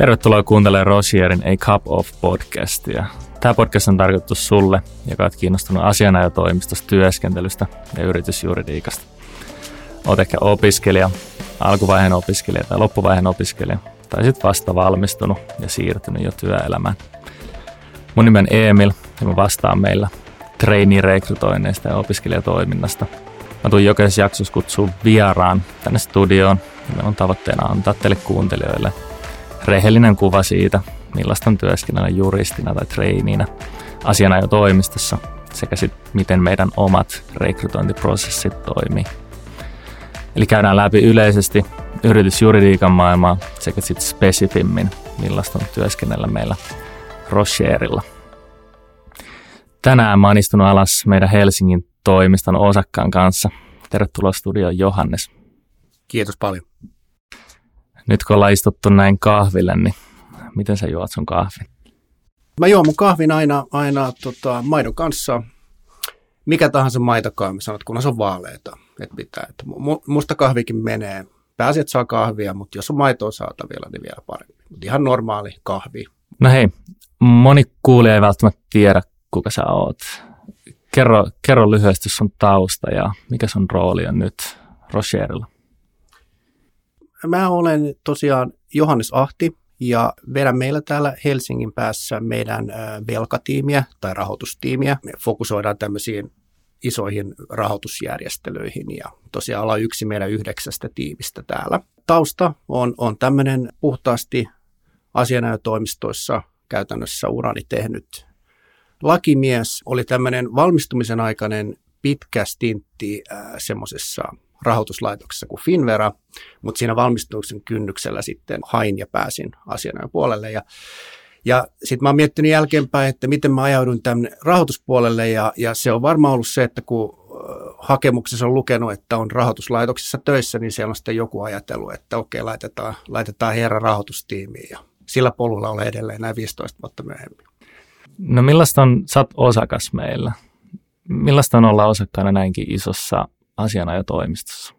Tervetuloa kuuntelemaan Rosierin A Cup of podcastia. Tämä podcast on tarkoitettu sulle, joka olet kiinnostunut asianajotoimistosta, työskentelystä ja yritysjuridiikasta. Olet ehkä opiskelija, alkuvaiheen opiskelija tai loppuvaiheen opiskelija, tai sitten vasta valmistunut ja siirtynyt jo työelämään. Mun nimen on Emil ja mä vastaan meillä trainee-rekrytoinneista ja opiskelijatoiminnasta. Mä tuun jokaisessa jaksossa kutsua vieraan tänne studioon ja meillä on tavoitteena antaa teille kuuntelijoille rehellinen kuva siitä, millaista on työskennellä juristina tai treiniinä asianajotoimistossa sekä sitten miten meidän omat rekrytointiprosessit toimii. Eli käydään läpi yleisesti yritysjuridiikan maailmaa sekä sitten spesifimmin, millaista on työskennellä meillä Rocherilla. Tänään mä oon istunut alas meidän Helsingin toimiston osakkaan kanssa. Tervetuloa studioon Johannes. Kiitos paljon. Nyt kun ollaan istuttu näin kahville, niin miten sä juot sun kahvin? Mä juon mun kahvin aina, aina tota, maidon kanssa. Mikä tahansa maitokaa, mä sanot, kunhan se on vaaleita. Että pitää, että musta kahvikin menee. Pääasiat saa kahvia, mutta jos on maitoa saatavilla, niin vielä parempi. Mutta ihan normaali kahvi. No hei, moni kuulija ei välttämättä tiedä, kuka sä oot. Kerro, kerro lyhyesti sun tausta ja mikä sun rooli on nyt Rocherilla? Mä olen tosiaan Johannes Ahti ja vedän meillä täällä Helsingin päässä meidän velkatiimiä tai rahoitustiimiä. Me fokusoidaan tämmöisiin isoihin rahoitusjärjestelyihin ja tosiaan ollaan yksi meidän yhdeksästä tiimistä täällä. Tausta on, on tämmöinen puhtaasti asianajotoimistoissa käytännössä urani tehnyt lakimies. Oli tämmöinen valmistumisen aikainen pitkä stintti äh, semmoisessa rahoituslaitoksessa kuin Finvera, mutta siinä valmistumisen kynnyksellä sitten hain ja pääsin asianajan puolelle. Ja, ja sitten mä oon miettinyt jälkeenpäin, että miten mä ajaudun tänne rahoituspuolelle ja, ja se on varmaan ollut se, että kun hakemuksessa on lukenut, että on rahoituslaitoksessa töissä, niin siellä on sitten joku ajatellut, että okei, laitetaan, laitetaan herra rahoitustiimiin ja sillä polulla olen edelleen näin 15 vuotta myöhemmin. No millaista on, sä osakas meillä. Millaista on olla osakkaana näinkin isossa asianajotoimistossa?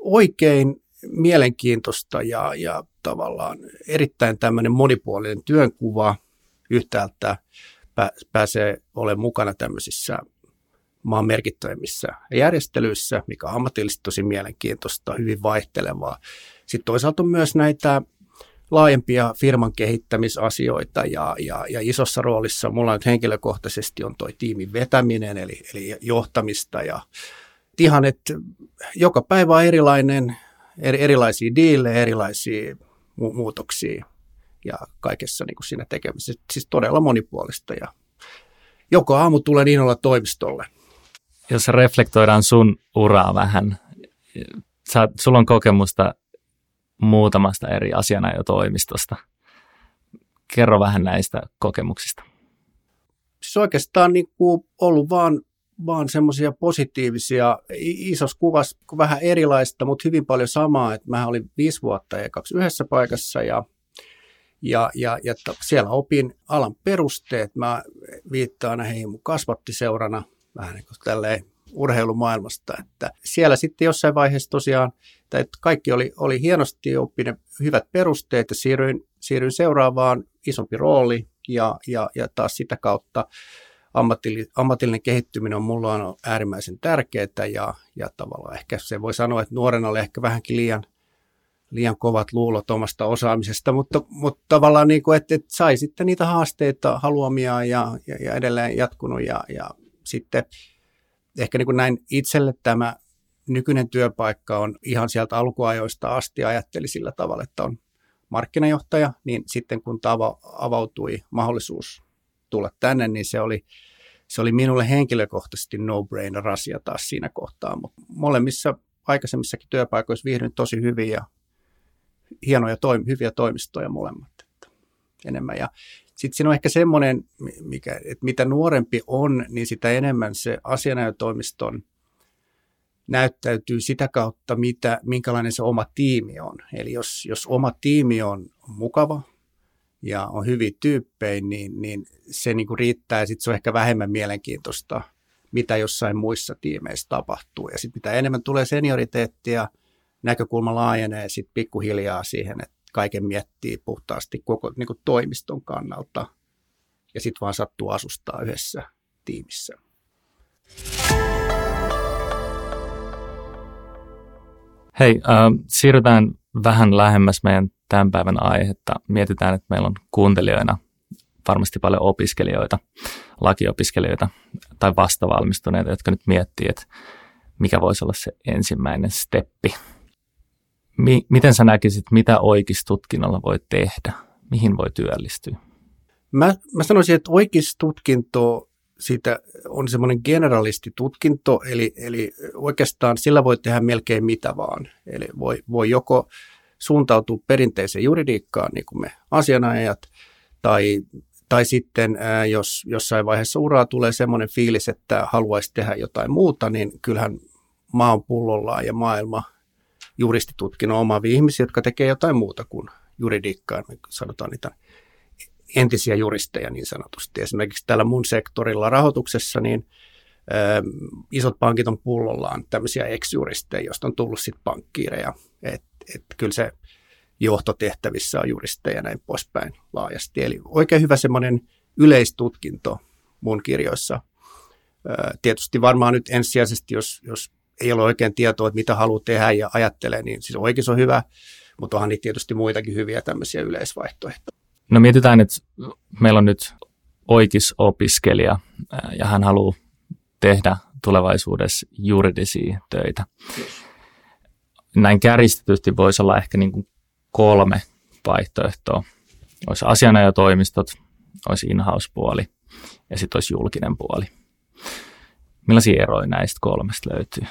Oikein mielenkiintoista ja, ja tavallaan erittäin tämmöinen monipuolinen työnkuva. Yhtäältä pääsee olemaan mukana tämmöisissä maan merkittävimmissä järjestelyissä, mikä on ammatillisesti tosi mielenkiintoista, hyvin vaihtelevaa. Sitten toisaalta on myös näitä laajempia firman kehittämisasioita ja, ja, ja isossa roolissa mulla nyt henkilökohtaisesti on toi tiimin vetäminen eli, eli johtamista ja ihan, että joka päivä on erilainen, eri, erilaisia diilejä, erilaisia mu- muutoksia ja kaikessa niin kuin siinä tekemisessä. Siis todella monipuolista ja joka aamu tulee niin olla toimistolle. Jos reflektoidaan sun uraa vähän, sä, sulla on kokemusta muutamasta eri asianajotoimistosta. Kerro vähän näistä kokemuksista. Siis oikeastaan niin kuin ollut vaan, vaan semmoisia positiivisia, isossa kuvassa vähän erilaista, mutta hyvin paljon samaa. Että mä olin viisi vuotta ja kaksi yhdessä paikassa ja, ja, ja, ja siellä opin alan perusteet. Mä viittaan näihin mun kasvattiseurana vähän niin kuin tälleen urheilumaailmasta, että siellä sitten jossain vaiheessa tosiaan – että kaikki oli, oli hienosti oppineet hyvät perusteet ja siirryin, siirryin seuraavaan isompi rooli ja, ja, ja taas sitä kautta ammatillinen, ammatillinen kehittyminen on mulla on äärimmäisen tärkeää ja, ja tavallaan ehkä se voi sanoa, että nuorena oli ehkä vähänkin liian, liian kovat luulot omasta osaamisesta, mutta, mutta tavallaan niin kuin, että, että sai sitten niitä haasteita haluamia ja, ja, ja edelleen jatkunut ja, ja sitten ehkä niin kuin näin itselle tämä nykyinen työpaikka on ihan sieltä alkuajoista asti ajatteli sillä tavalla, että on markkinajohtaja, niin sitten kun tava, avautui mahdollisuus tulla tänne, niin se oli, se oli minulle henkilökohtaisesti no-brainer asia taas siinä kohtaa, mutta molemmissa aikaisemmissakin työpaikoissa viihdyin tosi hyvin ja hienoja, toim- hyviä toimistoja molemmat enemmän. Ja sitten siinä on ehkä semmoinen, mikä, että mitä nuorempi on, niin sitä enemmän se asianajotoimiston – näyttäytyy sitä kautta, mitä, minkälainen se oma tiimi on. Eli jos, jos oma tiimi on mukava ja on hyviä tyyppejä, niin, niin se niin kuin riittää ja sitten se on ehkä vähemmän mielenkiintoista, mitä jossain muissa tiimeissä tapahtuu. Ja sitten mitä enemmän tulee senioriteettia, näkökulma laajenee sitten pikkuhiljaa siihen, että kaiken miettii puhtaasti koko niin kuin toimiston kannalta ja sitten vaan sattuu asustaa yhdessä tiimissä. Hei, äh, siirrytään vähän lähemmäs meidän tämän päivän aihetta. Mietitään, että meillä on kuuntelijoina varmasti paljon opiskelijoita, lakiopiskelijoita tai vastavalmistuneita, jotka nyt miettii, että mikä voisi olla se ensimmäinen steppi. Mi- miten sä näkisit, mitä oikeistutkinnolla voi tehdä? Mihin voi työllistyä? Mä, mä sanoisin, että oikeistutkinto siitä on semmoinen generalistitutkinto, eli, eli oikeastaan sillä voi tehdä melkein mitä vaan. Eli voi, voi joko suuntautua perinteiseen juridiikkaan, niin kuin me asianajat, tai, tai sitten jos jossain vaiheessa uraa tulee semmoinen fiilis, että haluaisi tehdä jotain muuta, niin kyllähän maan pullollaan ja maailma juristitutkinnon omaavia ihmisiä, jotka tekee jotain muuta kuin juridiikkaa, me sanotaan niitä entisiä juristeja niin sanotusti. Esimerkiksi täällä mun sektorilla rahoituksessa, niin ö, isot pankit on pullollaan tämmöisiä ex-juristeja, joista on tullut sitten pankkiireja. Et, et kyllä se johtotehtävissä on juristeja ja näin poispäin laajasti. Eli oikein hyvä semmoinen yleistutkinto mun kirjoissa. Ö, tietysti varmaan nyt ensisijaisesti, jos, jos ei ole oikein tietoa, että mitä haluaa tehdä ja ajattelee, niin siis oikeus on hyvä, mutta onhan niitä tietysti muitakin hyviä tämmöisiä yleisvaihtoehtoja. No mietitään, että meillä on nyt opiskelija ja hän haluaa tehdä tulevaisuudessa juridisia töitä. Näin kärjistetysti voisi olla ehkä niin kuin kolme vaihtoehtoa. Olisi asianajotoimistot, olisi in-house-puoli ja sitten olisi julkinen puoli. Millaisia eroja näistä kolmesta löytyy?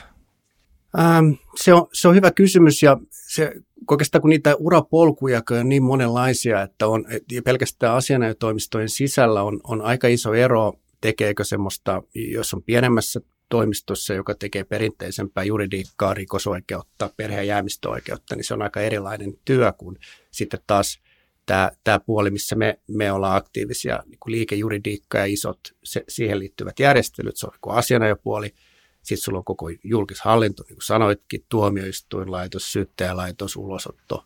Ähm, se, on, se on hyvä kysymys ja se, oikeastaan kun niitä urapolkuja on niin monenlaisia, että on, pelkästään asianajotoimistojen sisällä on, on aika iso ero, tekeekö semmoista, jos on pienemmässä toimistossa, joka tekee perinteisempää juridiikkaa, rikosoikeutta, perhe- ja jäämistöoikeutta, niin se on aika erilainen työ kuin sitten taas tämä, tämä puoli, missä me, me ollaan aktiivisia, niin kuin liikejuridiikka ja isot se, siihen liittyvät järjestelyt, se on niin asianajopuoli – sitten sulla on koko julkishallinto, niin kuin sanoitkin, tuomioistuinlaitos, syyttäjälaitos, ulosotto,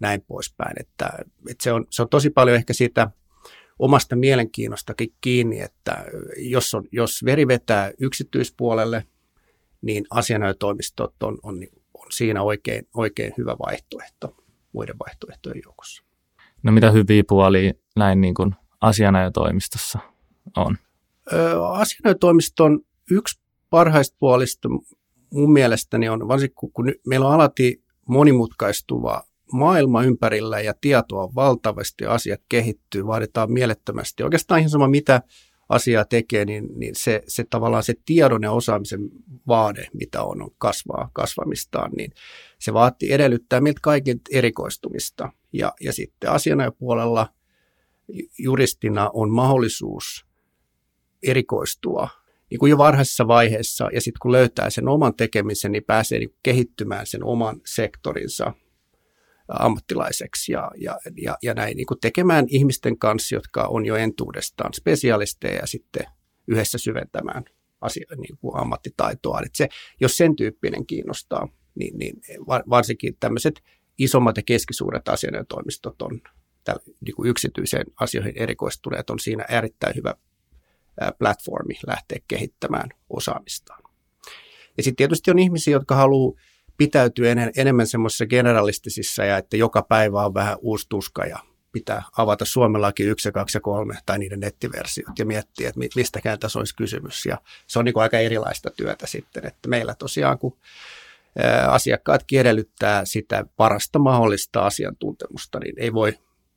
näin poispäin. Että, että se, on, se on tosi paljon ehkä siitä omasta mielenkiinnostakin kiinni, että jos, on, jos veri vetää yksityispuolelle, niin asianajotoimistot on, on, on siinä oikein, oikein hyvä vaihtoehto muiden vaihtoehtojen joukossa. No mitä hyviä puolia näin niin kuin asianajotoimistossa on? asianajotoimiston yksi parhaista puolista mun mielestäni on, varsinkin kun, meillä on alati monimutkaistuva maailma ympärillä ja tietoa valtavasti, asiat kehittyy, vaaditaan mielettömästi. Oikeastaan ihan sama mitä asiaa tekee, niin, niin se, se tavallaan se tiedon ja osaamisen vaade, mitä on, on kasvaa kasvamistaan, niin se vaatii, edellyttää meiltä kaiken erikoistumista. Ja, ja sitten asianajapuolella juristina on mahdollisuus erikoistua niin kuin jo varhaisessa vaiheessa ja sitten kun löytää sen oman tekemisen, niin pääsee niin kehittymään sen oman sektorinsa ammattilaiseksi ja, ja, ja, ja näin niin kuin tekemään ihmisten kanssa, jotka on jo entuudestaan spesialisteja ja sitten yhdessä syventämään asia, niin kuin ammattitaitoa. Et se, jos sen tyyppinen kiinnostaa, niin, niin varsinkin tämmöiset isommat ja keskisuuret asianajotoimistot on niin kuin yksityiseen asioihin erikoistuneet on siinä erittäin hyvä platformi lähteä kehittämään osaamistaan. Ja sitten tietysti on ihmisiä, jotka haluaa pitäytyä en, enemmän semmoisissa generalistisissa ja että joka päivä on vähän uusi tuska ja pitää avata Suomellakin yksi ja kaksi ja kolme tai niiden nettiversiot ja miettiä, että mistäkään tässä olisi kysymys. Ja se on niin kuin aika erilaista työtä sitten, että meillä tosiaan kun asiakkaat edellyttää sitä parasta mahdollista asiantuntemusta, niin ei voi,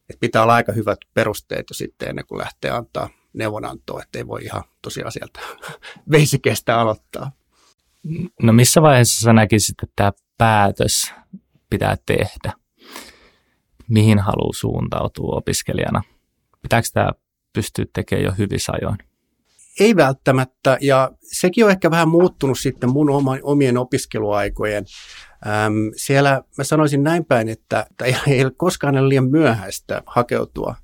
että pitää olla aika hyvät perusteet jo sitten ennen kuin lähtee antaa neuvonantoa, ettei voi ihan tosiaan sieltä veisikestä aloittaa. No missä vaiheessa sä näkisit, että tämä päätös pitää tehdä? Mihin haluaa suuntautua opiskelijana? Pitääkö tämä pystyä tekemään jo hyvissä ajoin? Ei välttämättä, ja sekin on ehkä vähän muuttunut sitten mun omien opiskeluaikojen. Äm, siellä mä sanoisin näin päin, että ei ole koskaan ole liian myöhäistä hakeutua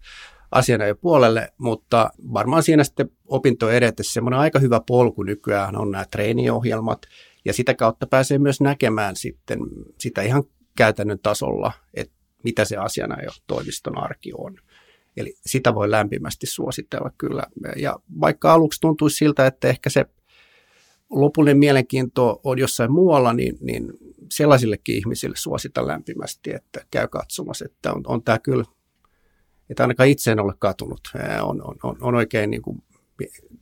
puolelle, mutta varmaan siinä sitten opinto edetessä semmoinen aika hyvä polku nykyään on nämä treeniohjelmat, ja sitä kautta pääsee myös näkemään sitten sitä ihan käytännön tasolla, että mitä se toimiston arki on. Eli sitä voi lämpimästi suositella kyllä. Ja vaikka aluksi tuntuisi siltä, että ehkä se lopullinen mielenkiinto on jossain muualla, niin, niin sellaisillekin ihmisille suosita lämpimästi, että käy katsomassa, että on, on tämä kyllä, että ainakaan itse en ole katunut. On, on, on, on oikein niin kuin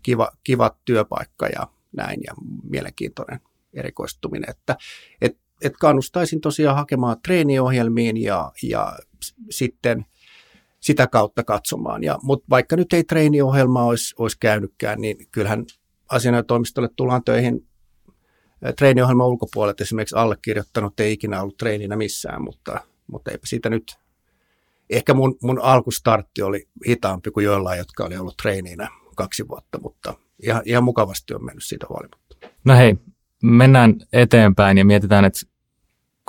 kiva, kiva työpaikka ja näin ja mielenkiintoinen erikoistuminen, että et, et kannustaisin tosiaan hakemaan treeniohjelmiin ja, ja sitten sitä kautta katsomaan. Ja, mutta vaikka nyt ei treeniohjelma olisi, olisi käynytkään, niin kyllähän asianajotoimistolle tullaan töihin treeniohjelman ulkopuolelta. Esimerkiksi allekirjoittanut ei ikinä ollut treeninä missään, mutta, mutta eipä siitä nyt. Ehkä mun, mun alkustartti oli hitaampi kuin joillain, jotka oli ollut treeninä kaksi vuotta, mutta ihan, ihan mukavasti on mennyt siitä huolimatta. No hei, mennään eteenpäin ja mietitään, että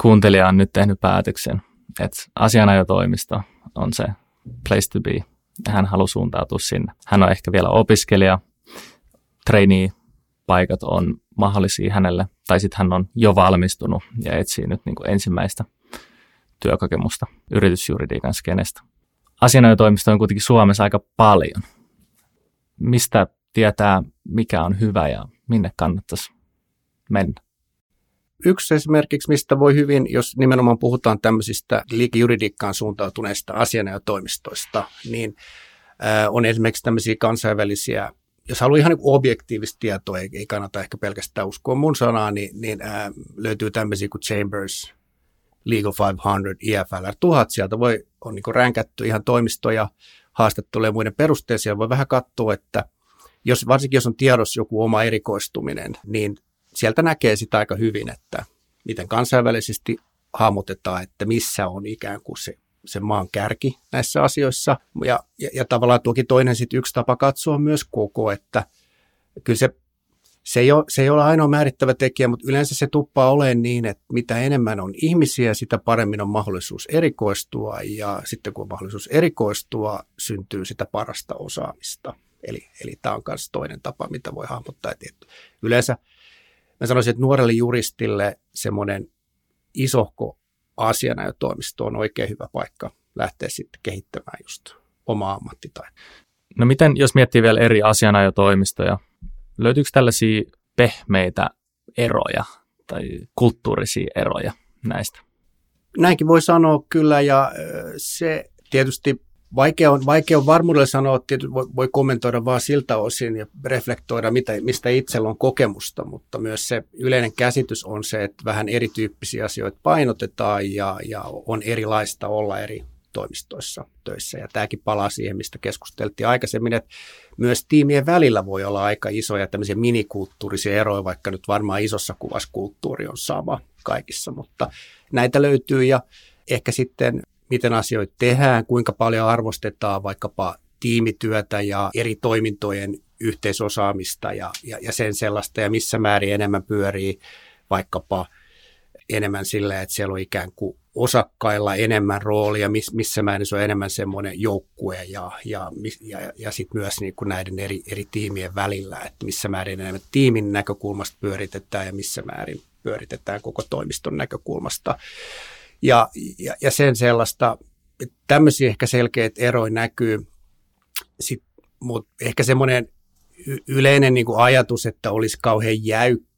kuuntelija on nyt tehnyt päätöksen, että asianajotoimisto on se place to be. Hän haluaa suuntautua sinne. Hän on ehkä vielä opiskelija, trainee paikat on mahdollisia hänelle, tai sitten hän on jo valmistunut ja etsii nyt niin ensimmäistä työkokemusta yritysjuridiikan skenestä. Asianajotoimisto on kuitenkin Suomessa aika paljon. Mistä tietää, mikä on hyvä ja minne kannattaisi mennä? Yksi esimerkiksi, mistä voi hyvin, jos nimenomaan puhutaan tämmöisistä liikejuridiikkaan suuntautuneista asianajotoimistoista, niin on esimerkiksi tämmöisiä kansainvälisiä jos haluaa ihan niin objektiivista tietoa, ei, ei kannata ehkä pelkästään uskoa mun sanaa, niin, niin ää, löytyy tämmöisiä kuin Chambers, Legal 500, IFL 1000. Sieltä voi, on niin ränkätty ihan toimistoja, haastatteluja ja muiden perusteisia. Voi vähän katsoa, että jos, varsinkin jos on tiedossa joku oma erikoistuminen, niin sieltä näkee sitä aika hyvin, että miten kansainvälisesti hahmotetaan, että missä on ikään kuin se sen maan kärki näissä asioissa. Ja, ja, ja tavallaan tuokin toinen sitten yksi tapa katsoa myös koko, että kyllä se, se, ei ole, se ei ole ainoa määrittävä tekijä, mutta yleensä se tuppaa olemaan niin, että mitä enemmän on ihmisiä, sitä paremmin on mahdollisuus erikoistua ja sitten kun on mahdollisuus erikoistua, syntyy sitä parasta osaamista. Eli, eli tämä on myös toinen tapa, mitä voi hahmottaa. Että yleensä mä sanoisin, että nuorelle juristille semmoinen isohko asiana ja toimisto on oikein hyvä paikka lähteä sitten kehittämään just omaa ammattitaitoa. No miten, jos miettii vielä eri asianajotoimistoja, löytyykö tällaisia pehmeitä eroja tai kulttuurisia eroja näistä? Näinkin voi sanoa kyllä, ja se tietysti Vaikea on, vaikea on varmuudella sanoa, että voi, voi kommentoida vain siltä osin ja reflektoida, mitä, mistä itsellä on kokemusta, mutta myös se yleinen käsitys on se, että vähän erityyppisiä asioita painotetaan ja, ja on erilaista olla eri toimistoissa töissä. Ja tämäkin palaa siihen, mistä keskusteltiin aikaisemmin, että myös tiimien välillä voi olla aika isoja tämmöisiä minikulttuurisia eroja, vaikka nyt varmaan isossa kuvassa kulttuuri on sama kaikissa, mutta näitä löytyy ja ehkä sitten miten asioita tehdään, kuinka paljon arvostetaan vaikkapa tiimityötä ja eri toimintojen yhteisosaamista ja, ja, ja sen sellaista, ja missä määrin enemmän pyörii vaikkapa enemmän sillä, että siellä on ikään kuin osakkailla enemmän roolia, missä määrin se on enemmän semmoinen joukkue ja, ja, ja, ja sitten myös niin kuin näiden eri, eri tiimien välillä, että missä määrin enemmän tiimin näkökulmasta pyöritetään ja missä määrin pyöritetään koko toimiston näkökulmasta. Ja, ja, ja sen sellaista, tämmöisiä ehkä selkeät eroja näkyy, mutta ehkä semmoinen yleinen niin kuin ajatus, että olisi kauhean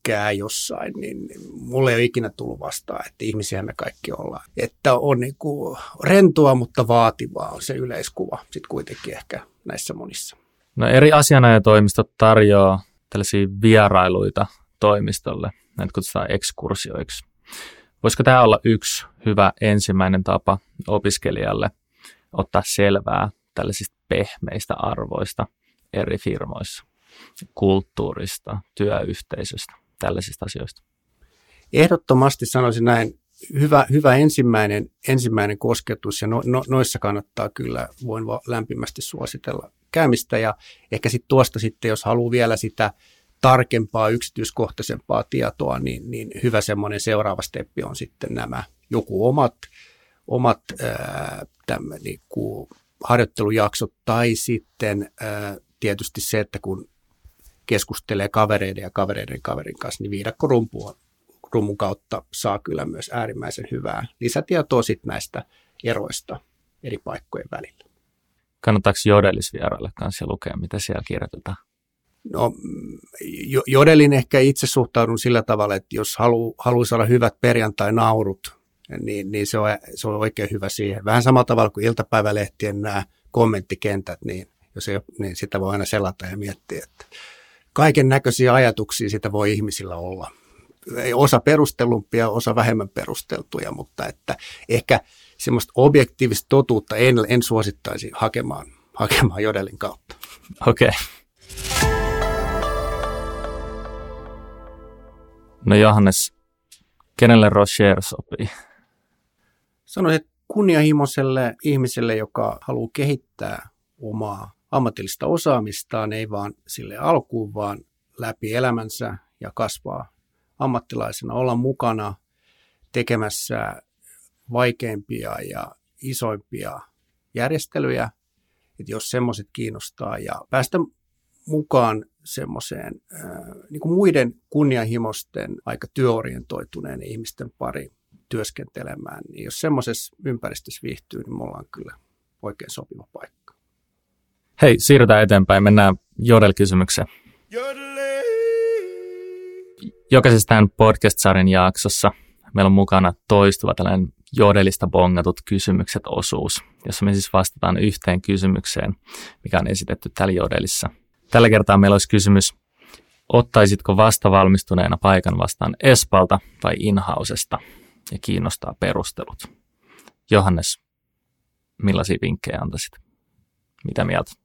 jäykkää jossain, niin mulle ei ole ikinä tullut vastaan, että ihmisiä me kaikki ollaan. Että on niin kuin rentoa, mutta vaativaa on se yleiskuva sitten kuitenkin ehkä näissä monissa. No eri asianajatoimistot tarjoaa tällaisia vierailuita toimistolle, näitä kutsutaan ekskursioiksi. Voisiko tämä olla yksi hyvä ensimmäinen tapa opiskelijalle ottaa selvää tällaisista pehmeistä arvoista eri firmoissa, kulttuurista, työyhteisöstä, tällaisista asioista? Ehdottomasti sanoisin näin, hyvä, hyvä ensimmäinen, ensimmäinen kosketus ja no, no, noissa kannattaa kyllä, voin lämpimästi suositella käymistä ja ehkä sitten tuosta sitten, jos haluaa vielä sitä tarkempaa, yksityiskohtaisempaa tietoa, niin, niin hyvä semmoinen seuraava steppi on sitten nämä joku omat, omat ää, niin kuin harjoittelujaksot tai sitten ää, tietysti se, että kun keskustelee kavereiden ja kavereiden kaverin kanssa, niin viidakkorumpua rummun kautta saa kyllä myös äärimmäisen hyvää lisätietoa sitten näistä eroista eri paikkojen välillä. Kannattaako Jodelis vieraille kanssa lukea, mitä siellä kirjoitetaan? No, Jodelin ehkä itse suhtaudun sillä tavalla, että jos haluaa halu saada hyvät perjantai-naurut, niin, niin se, on, se on oikein hyvä siihen. Vähän samalla tavalla kuin iltapäivälehtien nämä kommenttikentät, niin, jos ei, niin sitä voi aina selata ja miettiä, että kaiken näköisiä ajatuksia sitä voi ihmisillä olla. Osa perustelumpia, osa vähemmän perusteltuja, mutta että ehkä semmoista objektiivista totuutta en, en suosittaisi hakemaan, hakemaan Jodelin kautta. Okei. Okay. No Johannes, kenelle Rocher sopii? Sanoisin, että kunnianhimoiselle ihmiselle, joka haluaa kehittää omaa ammatillista osaamistaan, ei vaan sille alkuun, vaan läpi elämänsä ja kasvaa ammattilaisena, olla mukana tekemässä vaikeimpia ja isoimpia järjestelyjä, että jos semmoiset kiinnostaa ja päästä mukaan semmoiseen äh, niin kuin muiden kunnianhimoisten, aika työorientoituneen ihmisten pari työskentelemään, niin jos semmoisessa ympäristössä viihtyy, niin me ollaan kyllä oikein sopiva paikka. Hei, siirrytään eteenpäin. Mennään Jodel-kysymykseen. Jokaisessa tämän podcast-sarjan jaksossa meillä on mukana toistuva tällainen Jodelista bongatut kysymykset osuus, jossa me siis vastataan yhteen kysymykseen, mikä on esitetty tällä Jodelissa. Tällä kertaa meillä olisi kysymys, ottaisitko vastavalmistuneena paikan vastaan Espalta vai Inhausesta? Ja kiinnostaa perustelut. Johannes, millaisia vinkkejä antaisit? Mitä mieltä?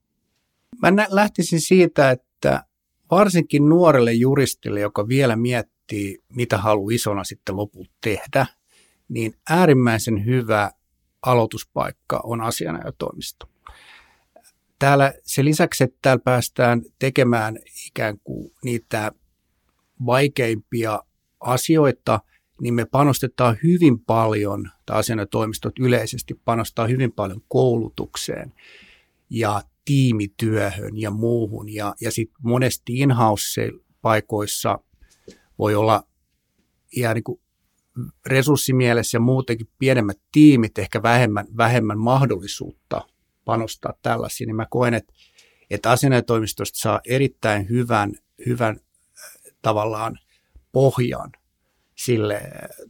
Mä lähtisin siitä, että varsinkin nuorelle juristille, joka vielä miettii, mitä haluaa isona sitten lopulta tehdä, niin äärimmäisen hyvä aloituspaikka on asianajotoimisto. Täällä se lisäksi, että täällä päästään tekemään ikään kuin niitä vaikeimpia asioita, niin me panostetaan hyvin paljon, tai asianajotoimistot yleisesti panostaa hyvin paljon koulutukseen ja tiimityöhön ja muuhun. Ja, ja sitten monesti in-house-paikoissa voi olla ihan niin kuin resurssimielessä ja muutenkin pienemmät tiimit, ehkä vähemmän, vähemmän mahdollisuutta panostaa tällaisiin, niin mä koen, että, että asianajotoimistosta saa erittäin hyvän, hyvän äh, tavallaan pohjan sille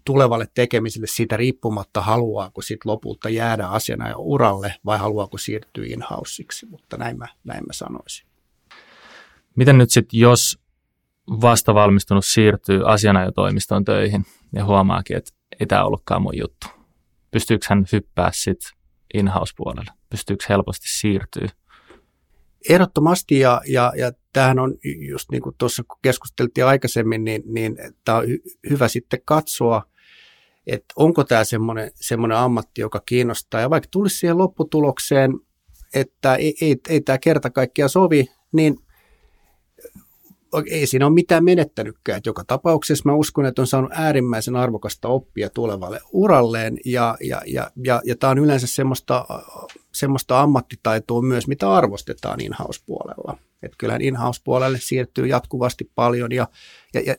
tulevalle tekemiselle siitä riippumatta, haluaako sitten lopulta jäädä asiana jo uralle vai haluaako siirtyä in mutta näin mä, näin mä sanoisin. Miten nyt sitten, jos vasta valmistunut siirtyy asianajotoimistoon töihin ja huomaakin, että ei tämä ollutkaan mun juttu. Pystyykö hän hyppää sitten in-house-puolelle? Pystyykö helposti siirtyä? Ehdottomasti, ja, ja, ja tämähän on just niin kuin tuossa keskusteltiin aikaisemmin, niin, niin tämä on hy- hyvä sitten katsoa, että onko tämä semmoinen, semmoinen ammatti, joka kiinnostaa. Ja vaikka tulisi siihen lopputulokseen, että ei, ei, ei tämä kerta kaikkiaan sovi, niin ei siinä ole mitään menettänytkään. Että joka tapauksessa mä uskon, että on saanut äärimmäisen arvokasta oppia tulevalle uralleen ja, ja, ja, ja, ja tämä on yleensä semmoista, semmoista ammattitaitoa myös, mitä arvostetaan in-house-puolella. Että kyllähän in-house-puolelle siirtyy jatkuvasti paljon ja, ja, ja,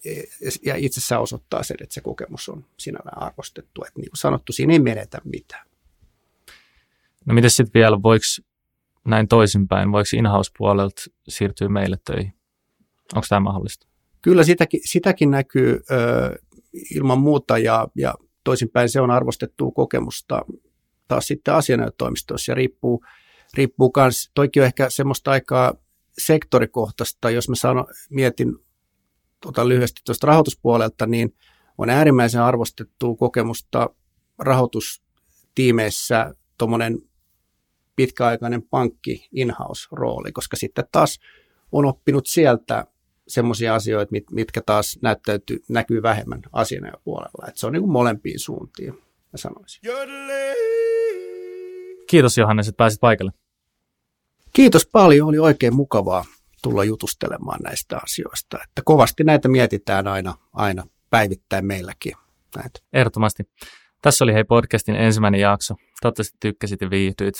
ja itsessään osoittaa sen, että se kokemus on sinällään arvostettu. Että niin kuin sanottu, siinä ei menetä mitään. No miten sitten vielä, voiko näin toisinpäin, voiko in-house-puolelta siirtyä meille töihin? Onko tämä mahdollista? Kyllä sitäkin, sitäkin näkyy ö, ilman muuta ja, ja toisinpäin se on arvostettua kokemusta taas sitten asianajotoimistoissa ja riippuu, riippuu kans, toikin on ehkä semmoista aikaa sektorikohtaista, jos mä sano, mietin otan lyhyesti tuosta rahoituspuolelta, niin on äärimmäisen arvostettua kokemusta rahoitustiimeissä tuommoinen pitkäaikainen pankki in-house-rooli, koska sitten taas on oppinut sieltä semmoisia asioita, mit, mitkä taas näyttäytyy, näkyy vähemmän puolella. Että se on niin kuin molempiin suuntiin, mä sanoisin. Kiitos Johannes, että pääsit paikalle. Kiitos paljon, oli oikein mukavaa tulla jutustelemaan näistä asioista. Että kovasti näitä mietitään aina, aina päivittäin meilläkin. Näitä. Ehdottomasti. Tässä oli hei podcastin ensimmäinen jakso. Toivottavasti tykkäsit ja viihdyit.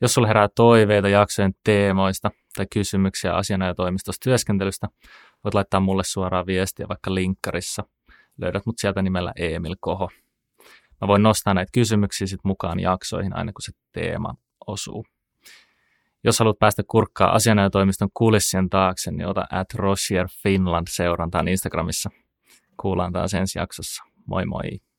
Jos sulla herää toiveita jaksojen teemoista tai kysymyksiä asianajotoimistosta työskentelystä, voit laittaa mulle suoraan viestiä vaikka linkkarissa. Löydät mut sieltä nimellä Emil Koho. Mä voin nostaa näitä kysymyksiä sit mukaan jaksoihin aina kun se teema osuu. Jos haluat päästä kurkkaa asianajotoimiston kulissien taakse, niin ota at Rossier Finland seurantaan Instagramissa. Kuullaan taas ensi jaksossa. Moi moi!